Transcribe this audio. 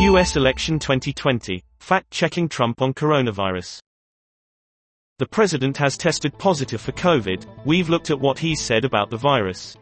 US election 2020. Fact-checking Trump on coronavirus. The president has tested positive for COVID, we've looked at what he's said about the virus.